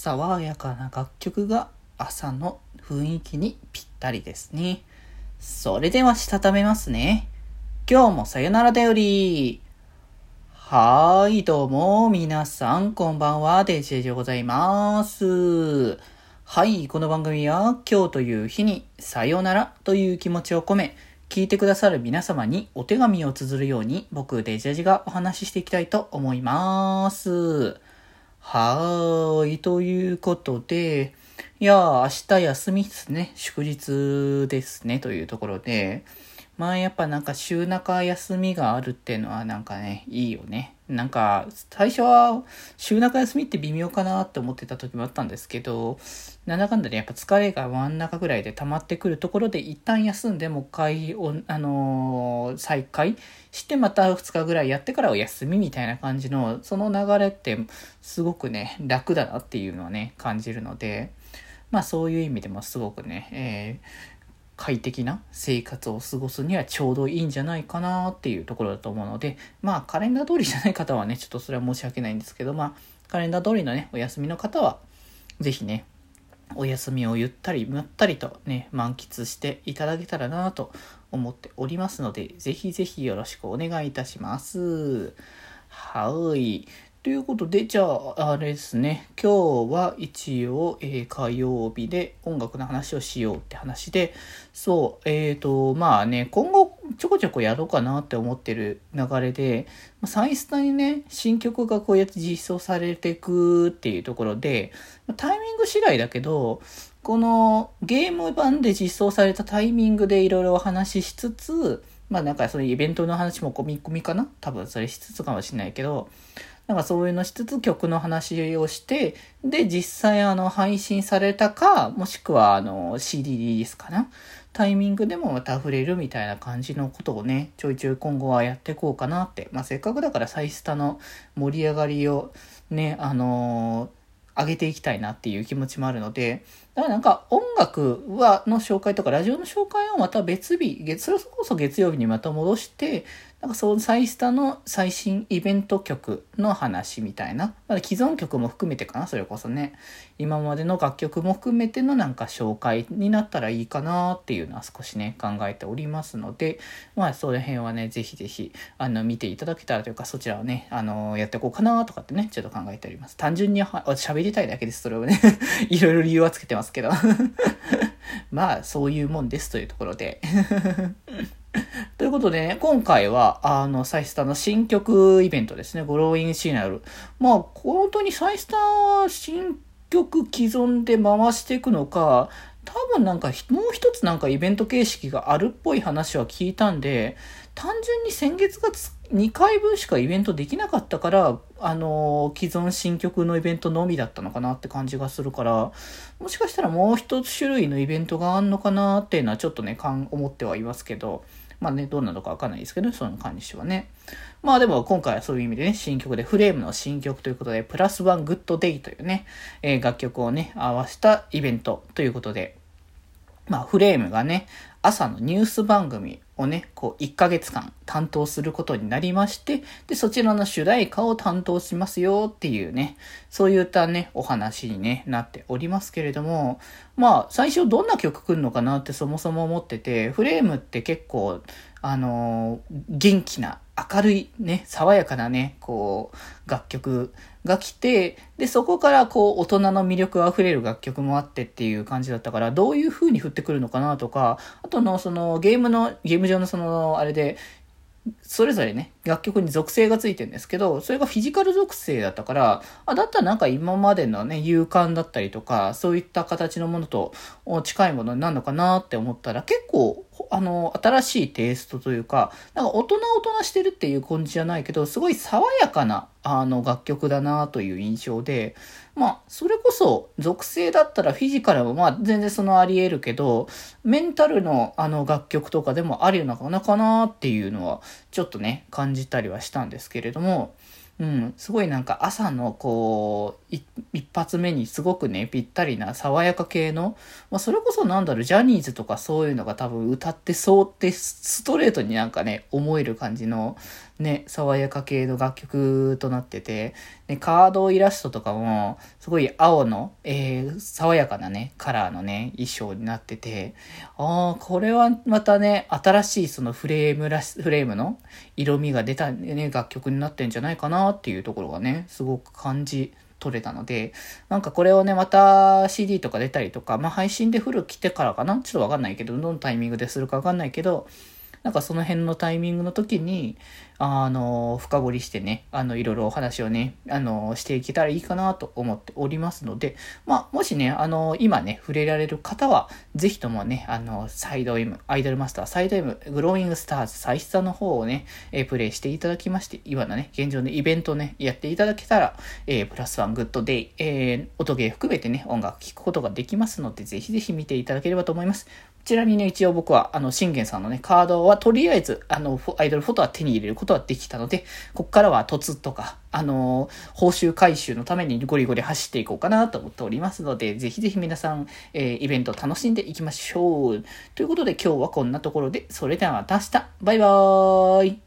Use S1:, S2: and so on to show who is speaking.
S1: 爽やかな楽曲が朝の雰囲気にぴったりですね。それではしたためますね。今日もさよならだより。はーい、どうも、皆さん、こんばんは、デジェジでございます。はい、この番組は、今日という日に、さよならという気持ちを込め、聞いてくださる皆様にお手紙を綴るように、僕、デジェジがお話ししていきたいと思います。はーい。ということで、いや明日休みですね。祝日ですね。というところで、まあやっぱなんか週中休みがあるっていうのはなんかね、いいよね。なんか最初は週中休みって微妙かなって思ってた時もあったんですけど、なんだかんだでやっぱ疲れが真ん中ぐらいで溜まってくるところで一旦休んでもう一回、あのー、再開してまた2日ぐらいやってからお休みみたいな感じのその流れってすごくね、楽だなっていうのはね、感じるので、まあそういう意味でもすごくね、えー快適な生活を過ごすにはちょうどいいんじゃないかなっていうところだと思うので、まあカレンダー通りじゃない方はね、ちょっとそれは申し訳ないんですけど、まあカレンダー通りのね、お休みの方は、ぜひね、お休みをゆったりまったりとね、満喫していただけたらなと思っておりますので、ぜひぜひよろしくお願いいたします。はい。ということで、じゃあ、あれですね、今日は一応、えー、火曜日で音楽の話をしようって話で、そう、えっ、ー、と、まあね、今後ちょこちょこやろうかなって思ってる流れで、サイスタにね、新曲がこうやって実装されていくっていうところで、タイミング次第だけど、このゲーム版で実装されたタイミングでいろいろお話ししつつ、まあなんかそういうイベントの話も込み込みかな？多分それしつつかもしれないけど、なんかそういうのしつつ曲の話をして、で、実際あの配信されたか、もしくはあの CD リリースかな？タイミングでもまた触れるみたいな感じのことをね、ちょいちょい今後はやっていこうかなって。まあせっかくだからサイスタの盛り上がりをね、あのー上げていきたいなっていう気持ちもあるので、だからなんか音楽はの紹介とかラジオの紹介をまた別日、月、それこそ月曜日にまた戻して、なんかそのサイスタの最新イベント曲の話みたいな、まだ既存曲も含めてかな、それこそね。今までの楽曲も含めてのなんか紹介になったらいいかなっていうのは少しね、考えておりますので、まあその辺はね、ぜひぜひ、あの、見ていただけたらというか、そちらをね、あの、やっていこうかなとかってね、ちょっと考えております。単純には喋りたいだけです、それをね。いろいろ理由はつけてますけど。まあ、そういうもんですというところで。ということでね、今回は、あの、サイスターの新曲イベントですね、グローインシナル。まあ、本当にサイスターは新曲既存で回していくのか、多分なんかもう一つなんかイベント形式があるっぽい話は聞いたんで、単純に先月が2回分しかイベントできなかったから、あのー、既存新曲のイベントのみだったのかなって感じがするから、もしかしたらもう一つ種類のイベントがあんのかなっていうのはちょっとね、かん思ってはいますけど、まあね、どうなのかわかんないですけど、その関してはね。まあでも今回はそういう意味でね、新曲で、フレームの新曲ということで、プラスワングッドデイというね、えー、楽曲をね、合わせたイベントということで、まあフレームがね、朝のニュース番組をね、こう1ヶ月間担当することになりまして、で、そちらの主題歌を担当しますよっていうね、そういったね、お話に、ね、なっておりますけれども、まあ、最初どんな曲来るのかなってそもそも思ってて、フレームって結構、あのー、元気な、明るいね、爽やかなね、こう、楽曲が来て、で、そこからこう、大人の魅力あふれる楽曲もあってっていう感じだったから、どういう風に振ってくるのかなとか、あとの、その、ゲームの、ゲーム上のその、あれで、それぞれね、楽曲に属性がついてるんですけど、それがフィジカル属性だったから、あ、だったらなんか今までのね、勇敢だったりとか、そういった形のものと近いものになるのかなって思ったら、結構、あの、新しいテイストというか、なんか大人大人してるっていう感じじゃないけど、すごい爽やかな、あの、楽曲だなという印象で、まあ、それこそ、属性だったらフィジカルもまあ、全然そのあり得るけど、メンタルのあの楽曲とかでもありなのかなっていうのは、ちょっとね、感じたりはしたんですけれども、うん、すごいなんか朝のこう、一発目にすごくね、ぴったりな爽やか系の、まあそれこそなんだろう、ジャニーズとかそういうのが多分歌ってそうってストレートになんかね、思える感じのね、爽やか系の楽曲となってて、で、カードイラストとかも、すごい青の、えー、爽やかなね、カラーのね、衣装になってて、ああ、これはまたね、新しいそのフレームらし、フレームの色味が出たね、楽曲になってんじゃないかなっていうところがね、すごく感じ取れたので、なんかこれをね、また CD とか出たりとか、まあ配信でフル来てからかな？ちょっとわかんないけど、どのタイミングでするかわかんないけど、なんかその辺のタイミングの時に、あの、深掘りしてね、あの、いろいろお話をね、あの、していけたらいいかなと思っておりますので、まあ、もしね、あの、今ね、触れられる方は、ぜひともね、あの、サイド M、アイドルマスター、サイド M、グローイングスターズ、最下の方をね、えー、プレイしていただきまして、今のね、現状のイベントね、やっていただけたら、えー、プラスワングッドデイ、えー、音ゲー含めてね、音楽聴くことができますので、ぜひぜひ見ていただければと思います。ちなみにね、一応僕は、あの、信玄さんのね、カードはとりあえず、あの、アイドルフォトは手に入れることとはできたので、こっからは凸とか、あの、報酬回収のためにゴリゴリ走っていこうかなと思っておりますので、ぜひぜひ皆さん、えー、イベント楽しんでいきましょう。ということで今日はこんなところで、それではまた明日、バイバーイ